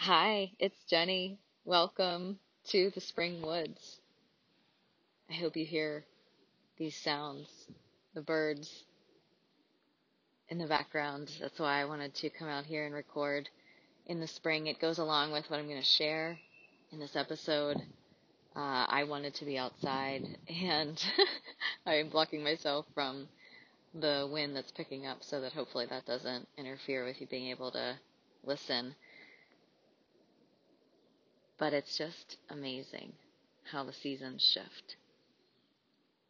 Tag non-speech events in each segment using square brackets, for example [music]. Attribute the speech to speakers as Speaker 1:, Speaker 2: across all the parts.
Speaker 1: Hi, it's Jenni. Welcome to the Spring Woods. I hope you hear these sounds, the birds in the background. That's why I wanted to come out here and record in the spring. It goes along with what I'm going to share in this episode. Uh, I wanted to be outside, and [laughs] I am blocking myself from the wind that's picking up so that hopefully that doesn't interfere with you being able to listen. But it's just amazing how the seasons shift.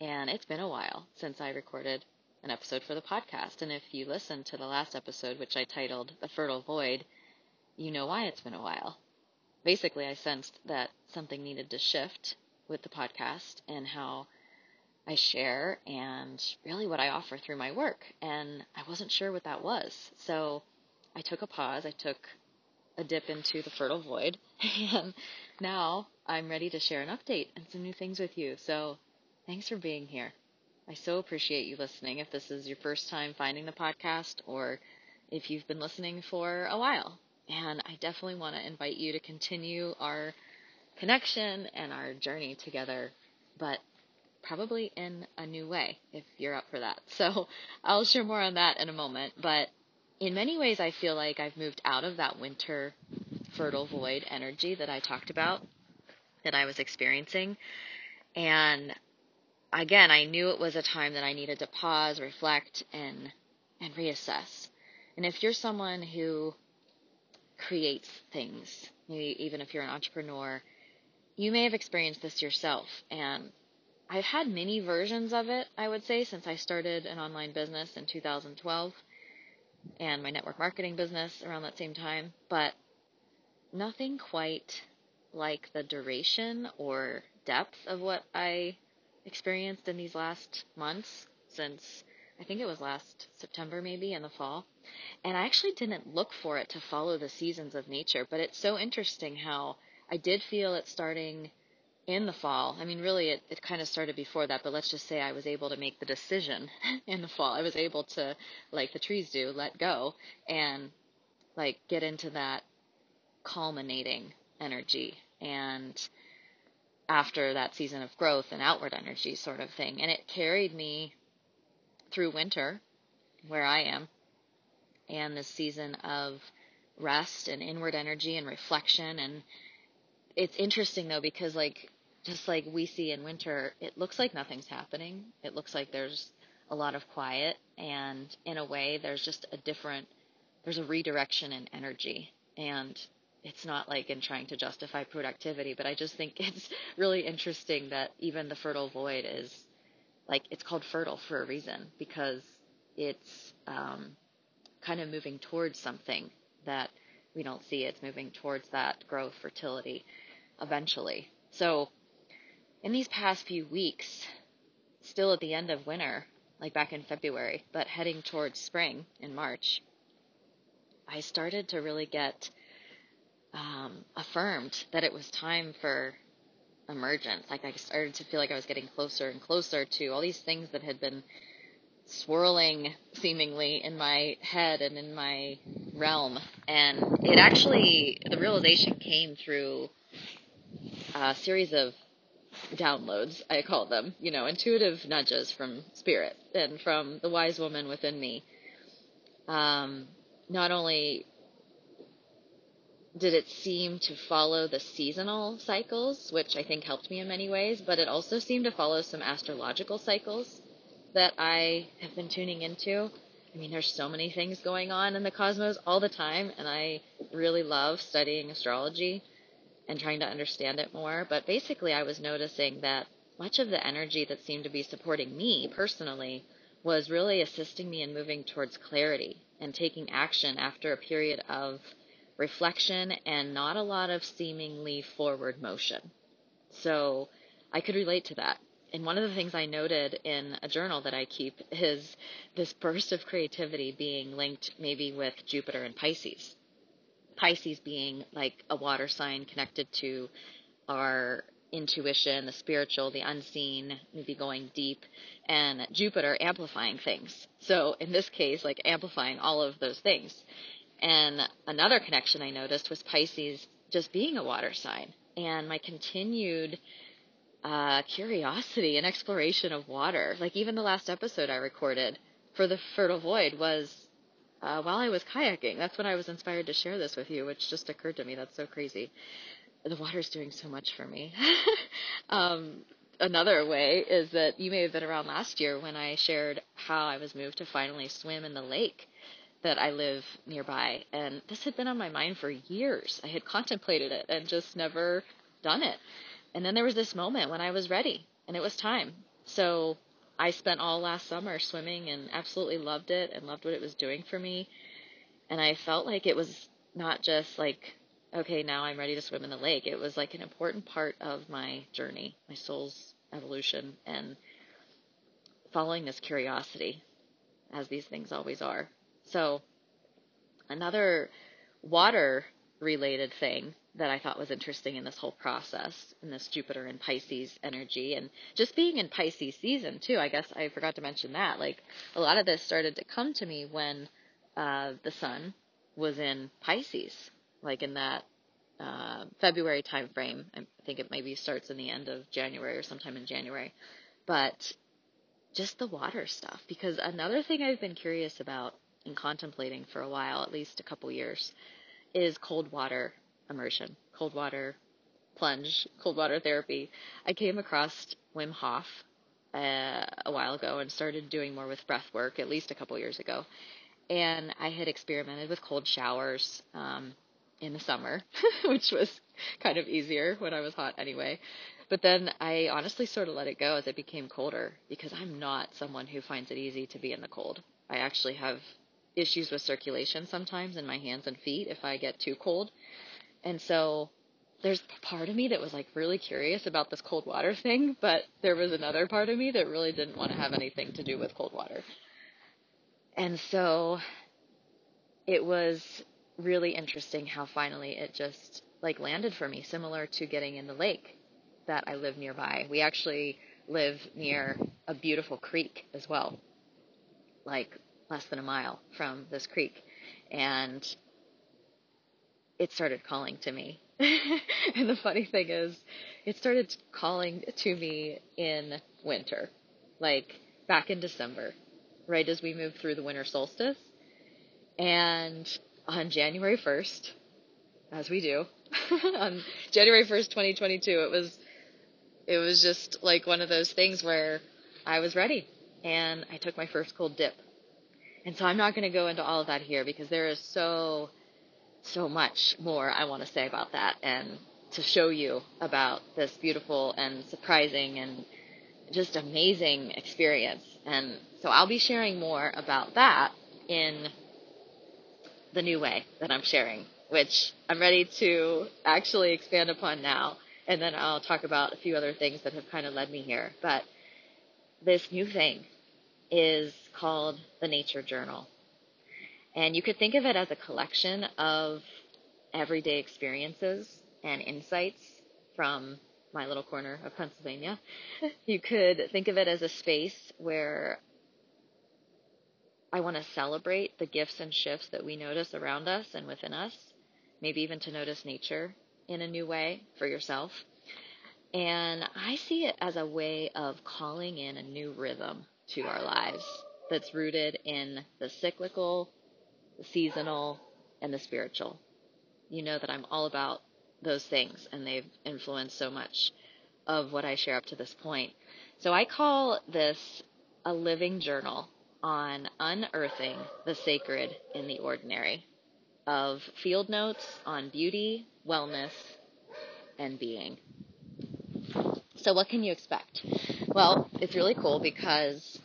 Speaker 1: And it's been a while since I recorded an episode for the podcast. And if you listened to the last episode, which I titled The Fertile Void, you know why it's been a while. Basically, I sensed that something needed to shift with the podcast and how I share and really what I offer through my work. And I wasn't sure what that was. So I took a pause. I took a dip into the fertile void. [laughs] And now I'm ready to share an update and some new things with you. So thanks for being here. I so appreciate you listening if this is your first time finding the podcast or if you've been listening for a while. And I definitely want to invite you to continue our connection and our journey together, but probably in a new way if you're up for that. [laughs] So I'll share more on that in a moment. But in many ways, I feel like I've moved out of that winter fertile void energy that I talked about that I was experiencing. And again, I knew it was a time that I needed to pause, reflect, and and reassess. And if you're someone who creates things, even if you're an entrepreneur, you may have experienced this yourself. And I've had many versions of it, I would say, since I started an online business in 2012 and my network marketing business around that same time, but nothing quite like the duration or depth of what I experienced in these last months since I think it was last September maybe in the fall. And I actually didn't look for it to follow the seasons of nature, but it's so interesting how I did feel it starting in the fall. I mean, really, it, it kind of started before that, but let's just say I was able to make the decision [laughs] in the fall. I was able to, like the trees do, let go and like get into that culminating energy and after that season of growth and outward energy sort of thing. And it carried me through winter where I am and this season of rest and inward energy and reflection and it's interesting though because like just like we see in winter, it looks like nothing's happening. It looks like there's a lot of quiet, and in a way, there's just a different, there's a redirection in energy. And it's not like in trying to justify productivity, but I just think [laughs] it's really interesting that even the fertile void is like, it's called fertile for a reason because it's um, kind of moving towards something that we don't see. It's moving towards that growth, fertility eventually. So in these past few weeks, still at the end of winter, like back in February, but heading towards spring in March, I started to really get um, affirmed that it was time for emergence. Like I started to feel like I was getting closer and closer to all these things that had been swirling seemingly in my head and in my realm. And it actually, the realization came through a series of downloads, I call them, you know, intuitive nudges from spirit and from the wise woman within me. Um, not only did it seem to follow the seasonal cycles, which I think helped me in many ways, but it also seemed to follow some astrological cycles that I have been tuning into. I mean, there's so many things going on in the cosmos all the time, and I really love studying astrology and trying to understand it more. But basically, I was noticing that much of the energy that seemed to be supporting me personally was really assisting me in moving towards clarity and taking action after a period of reflection and not a lot of seemingly forward motion. So I could relate to that. And one of the things I noted in a journal that I keep is this burst of creativity being linked maybe with Jupiter and Pisces. Pisces being like a water sign connected to our intuition, the spiritual, the unseen, maybe going deep, and Jupiter amplifying things. So in this case, like amplifying all of those things. And another connection I noticed was Pisces just being a water sign and my continued uh, curiosity and exploration of water. Like even the last episode I recorded for the Fertile Void was uh, while I was kayaking. That's when I was inspired to share this with you, which just occurred to me. That's so crazy. The water's doing so much for me. [laughs] um, another way is that you may have been around last year when I shared how I was moved to finally swim in the lake that I live nearby. And this had been on my mind for years. I had contemplated it and just never done it. And then there was this moment when I was ready and it was time. So I spent all last summer swimming and absolutely loved it and loved what it was doing for me. And I felt like it was not just like, okay, now I'm ready to swim in the lake. It was like an important part of my journey, my soul's evolution, and following this curiosity, as these things always are. So, another water related thing that I thought was interesting in this whole process, in this Jupiter and Pisces energy, and just being in Pisces season too. I guess I forgot to mention that. Like a lot of this started to come to me when uh, the sun was in Pisces, like in that uh, February time frame. I think it maybe starts in the end of January or sometime in January, but just the water stuff. Because another thing I've been curious about and contemplating for a while, at least a couple years, is cold water immersion, cold water plunge, cold water therapy. I came across Wim Hof uh, a while ago and started doing more with breath work at least a couple years ago. And I had experimented with cold showers um, in the summer, [laughs] which was kind of easier when I was hot anyway. But then I honestly sort of let it go as it became colder because I'm not someone who finds it easy to be in the cold. I actually have issues with circulation sometimes in my hands and feet if I get too cold. And so there's part of me that was like really curious about this cold water [laughs] thing, but there was another part of me that really didn't want to have anything to do with cold water. And so it was really interesting how finally it just like landed for me, similar to getting in the lake that I live nearby. We actually live near a beautiful creek as well, like less than a mile from this creek. And it started calling to me. [laughs] and the funny thing is, it started calling to me in winter, like back in December, right as we moved through the winter solstice. And on January 1st, as we do, [laughs] on January 1st, 2022, it was it was just like one of those things where I was ready and I took my first cold dip. And so I'm not going to go into all of that here because there is so so much more I want to say about that and to show you about this beautiful and surprising and just amazing experience. And so I'll be sharing more about that in the new way that I'm sharing, which I'm ready to actually expand upon now. And then I'll talk about a few other things that have kind of led me here. But this new thing is called the Nature Journal. And you could think of it as a collection of everyday experiences and insights from my little corner of Pennsylvania. [laughs] you could think of it as a space where I want to celebrate the gifts and shifts that we notice around us and within us, maybe even to notice nature in a new way for yourself. And I see it as a way of calling in a new rhythm to our lives that's rooted in the cyclical, the seasonal, and the spiritual. You know that I'm all about those things, and they've influenced so much of what I share up to this point. So I call this a living journal on unearthing the sacred in the ordinary of field notes on beauty, wellness, and being. So, what can you expect? Well, it's really cool because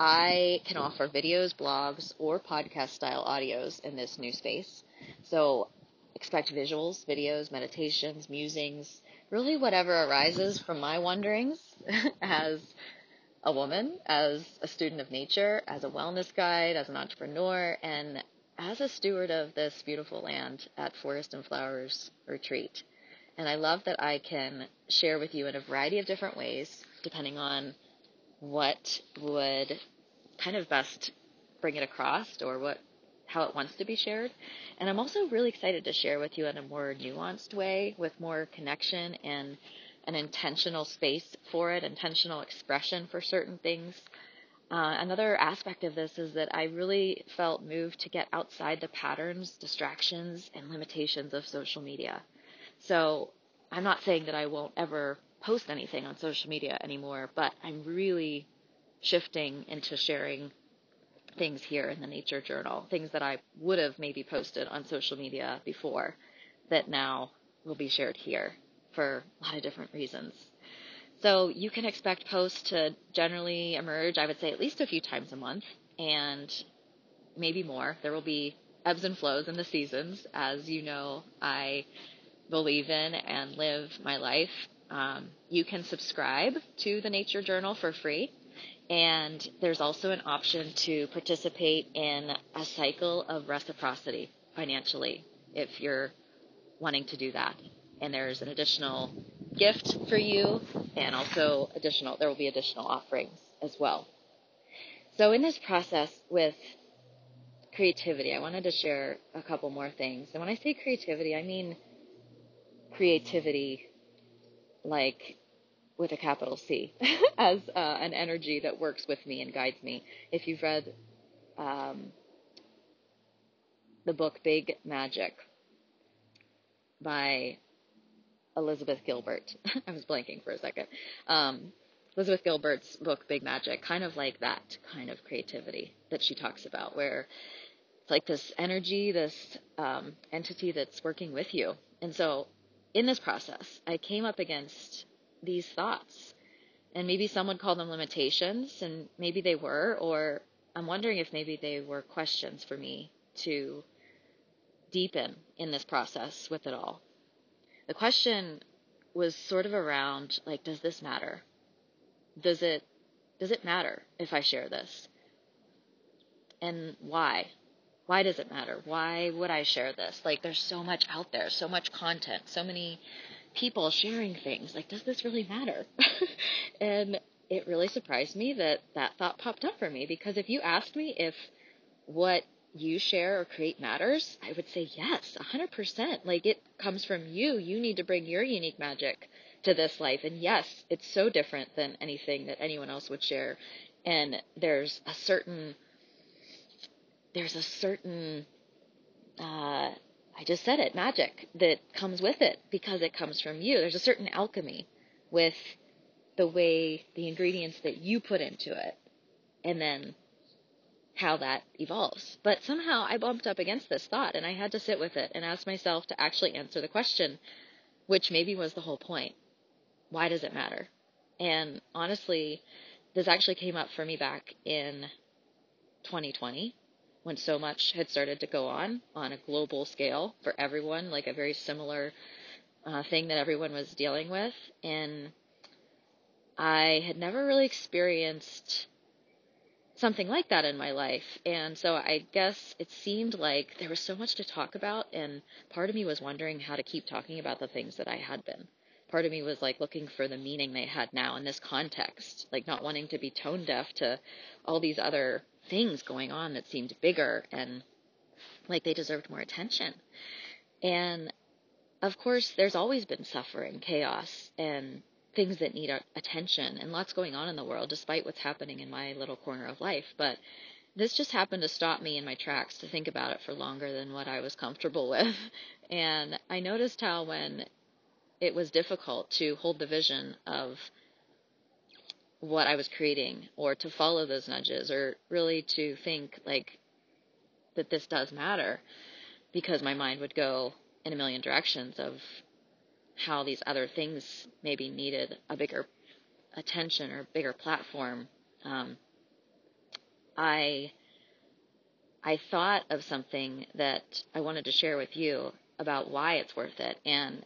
Speaker 1: I can offer videos, blogs, or podcast style audios in this new space. So, expect visuals, videos, meditations, musings, really whatever arises from my wanderings [laughs] as a woman, as a student of nature, as a wellness guide, as an entrepreneur, and as a steward of this beautiful land at Forest and Flowers Retreat. And I love that I can share with you in a variety of different ways, depending on what would kind of best bring it across or what how it wants to be shared. And I'm also really excited to share with you in a more nuanced way with more connection and an intentional space for it, intentional expression for certain things. Uh, another aspect of this is that I really felt moved to get outside the patterns, distractions, and limitations of social media. So I'm not saying that I won't ever post anything on social media anymore, but I'm really shifting into sharing things here in the nature journal, things that I would have maybe posted on social media before that now will be shared here for a lot of different reasons. So you can expect posts to generally emerge, I would say, at least a few times a month and maybe more. There will be ebbs and flows in the seasons. As you know, I believe in and live my life. Um, you can subscribe to the Nature Journal for free. And there's also an option to participate in a cycle of reciprocity financially if you're wanting to do that. And there's an additional gift for you and also additional, there will be additional offerings as well. So in this process with creativity, I wanted to share a couple more things. And when I say creativity, I mean creativity like with a capital C [laughs] as uh, an energy that works with me and guides me. If you've read um, the book Big Magic by Elizabeth Gilbert. [laughs] I was blanking for a second. Um, Elizabeth Gilbert's book, Big Magic, kind of like that kind of creativity that she talks about, where it's like this energy, this um, entity that's working with you. And so in this process, I came up against these thoughts. And maybe some would call them limitations, and maybe they were, or I'm wondering if maybe they were questions for me to deepen in this process with it all the question was sort of around like, does this matter? Does it does it matter if I share this? And why? Why does it matter? Why would I share this? Like there's so much out there, so much content, so many people sharing things. Like does this really matter? [laughs] and it really surprised me that that thought popped up for me because if you asked me if what you share or create matters, I would say yes, 100%. Like it comes from you. You need to bring your unique magic to this life. And yes, it's so different than anything that anyone else would share. And there's a certain, there's a certain, uh, I just said it, magic that comes with it because it comes from you. There's a certain alchemy with the way, the ingredients that you put into it. And then how that evolves. But somehow I bumped up against this thought and I had to sit with it and ask myself to actually answer the question, which maybe was the whole point. Why does it matter? And honestly, this actually came up for me back in 2020 when so much had started to go on on a global scale for everyone, like a very similar uh, thing that everyone was dealing with. And I had never really experienced something like that in my life. And so I guess it seemed like there was so much to talk about, and part of me was wondering how to keep talking about the things that I had been. Part of me was like looking for the meaning they had now in this context, like not wanting to be tone deaf to all these other things going on that seemed bigger and like they deserved more attention. And of course, there's always been suffering, chaos, and things that need attention and lots going on in the world despite what's happening in my little corner of life. But this just happened to stop me in my tracks to think about it for longer than what I was comfortable [laughs] with. And I noticed how when it was difficult to hold the vision of what I was creating or to follow those nudges or really to think like that this does matter because my mind would go in a million directions of how these other things maybe needed a bigger attention or bigger platform, um, I I thought of something that I wanted to share with you about why it's worth it. And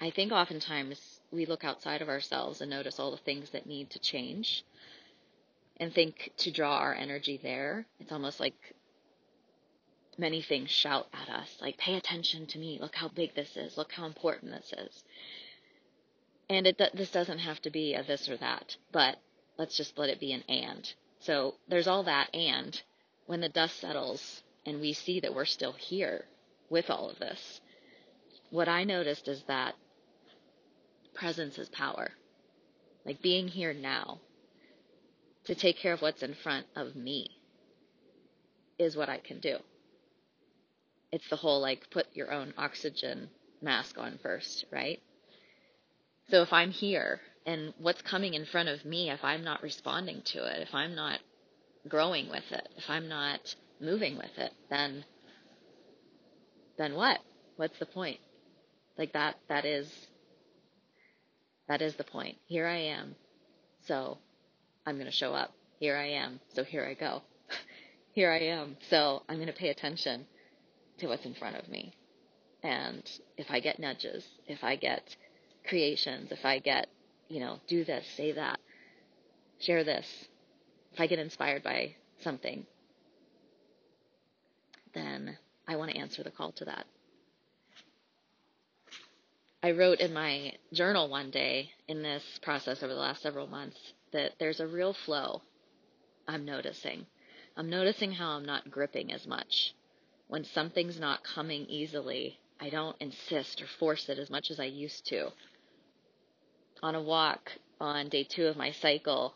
Speaker 1: I think oftentimes we look outside of ourselves and notice all the things that need to change and think to draw our energy there. It's almost like many things shout at us, like, pay attention to me. Look how big this is. Look how important this is. And it, this doesn't have to be a this or that, but let's just let it be an and. So there's all that and when the dust settles and we see that we're still here with all of this, what I noticed is that presence is power. Like being here now to take care of what's in front of me is what I can do. It's the whole like put your own oxygen mask on first, right? So if I'm here and what's coming in front of me, if I'm not responding to it, if I'm not growing with it, if I'm not moving with it, then then what? What's the point? Like that that is that is the point. Here I am. So I'm going to show up. Here I am. So here I go. [laughs] here I am. So I'm going to pay attention to what's in front of me. And if I get nudges, if I get creations, if I get, you know, do this, say that, share this, if I get inspired by something, then I want to answer the call to that. I wrote in my journal one day in this process over the last several months that there's a real flow I'm noticing. I'm noticing how I'm not gripping as much. When something's not coming easily, I don't insist or force it as much as I used to. On a walk on day two of my cycle,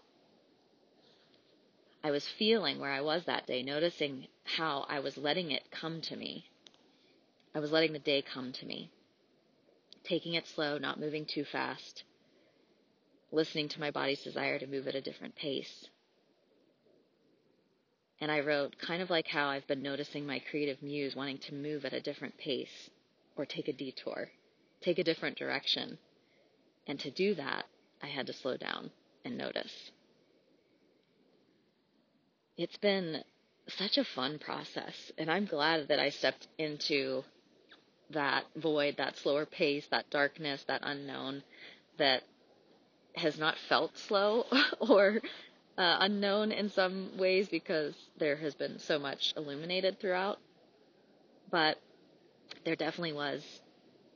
Speaker 1: I was feeling where I was that day, noticing how I was letting it come to me. I was letting the day come to me, taking it slow, not moving too fast, listening to my body's desire to move at a different pace. And I wrote kind of like how I've been noticing my creative muse wanting to move at a different pace or take a detour, take a different direction. And to do that, I had to slow down and notice it's been such a fun process. And I'm glad that I stepped into that void, that slower pace, that darkness, that unknown that has not felt slow [laughs] or uh, unknown in some ways because there has been so much illuminated throughout. But there definitely was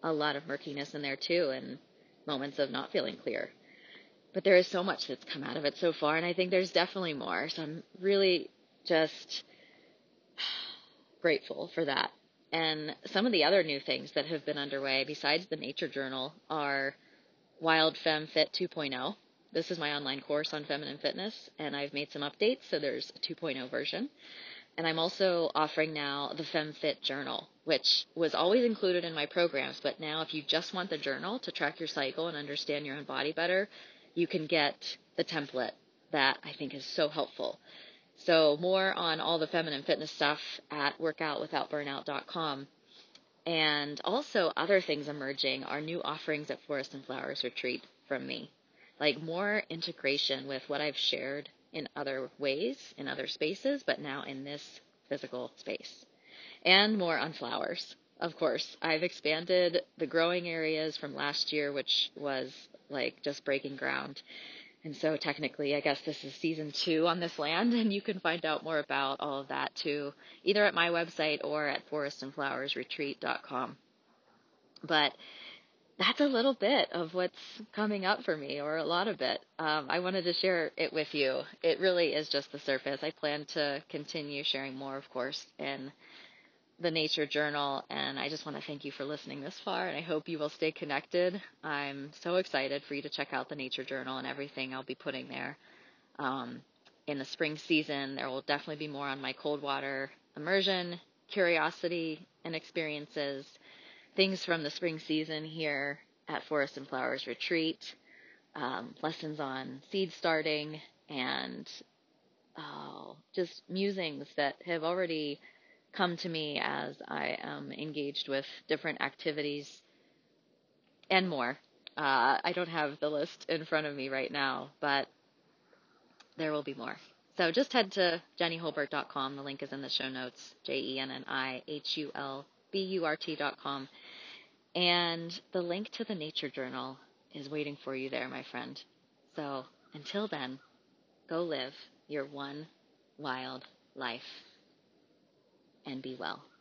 Speaker 1: a lot of murkiness in there too, and moments of not feeling clear but there is so much that's come out of it so far, and I think there's definitely more. So I'm really just [sighs] grateful for that. And some of the other new things that have been underway besides the Nature Journal are Wild Femme Fit 2.0. This is my online course on feminine fitness, and I've made some updates, so there's a 2.0 version. And I'm also offering now the FemFit Journal, which was always included in my programs, but now if you just want the journal to track your cycle and understand your own body better, you can get the template that I think is so helpful. So more on all the feminine fitness stuff at workoutwithoutburnout.com. And also other things emerging are new offerings at Forest and Flowers Retreat from me. Like more integration with what I've shared in other ways, in other spaces, but now in this physical space. And more on flowers. Of course, I've expanded the growing areas from last year, which was like just breaking ground. And so technically, I guess this is season two on this land, [laughs] and you can find out more about all of that too, either at my website or at forestandflowersretreat.com. But that's a little bit of what's coming up for me, or a lot of it. Um, I wanted to share it with you. It really is just the surface. I plan to continue sharing more, of course, in the Nature Journal, and I just want to thank you for listening this far, and I hope you will stay connected. I'm so excited for you to check out the Nature Journal and everything I'll be putting there. Um, in the spring season, there will definitely be more on my cold water immersion, curiosity, and experiences, things from the spring season here at Forest and Flowers Retreat, um, lessons on seed starting, and oh, just musings that have already come to me as I am engaged with different activities and more. Uh, I don't have the list in front of me right now, but there will be more. So just head to jennihulburt.com. The link is in the show notes. J E N N I H U L B U R T.com. And the link to the Nature Journal is waiting for you there, my friend. So until then, go live your one wild life and be well.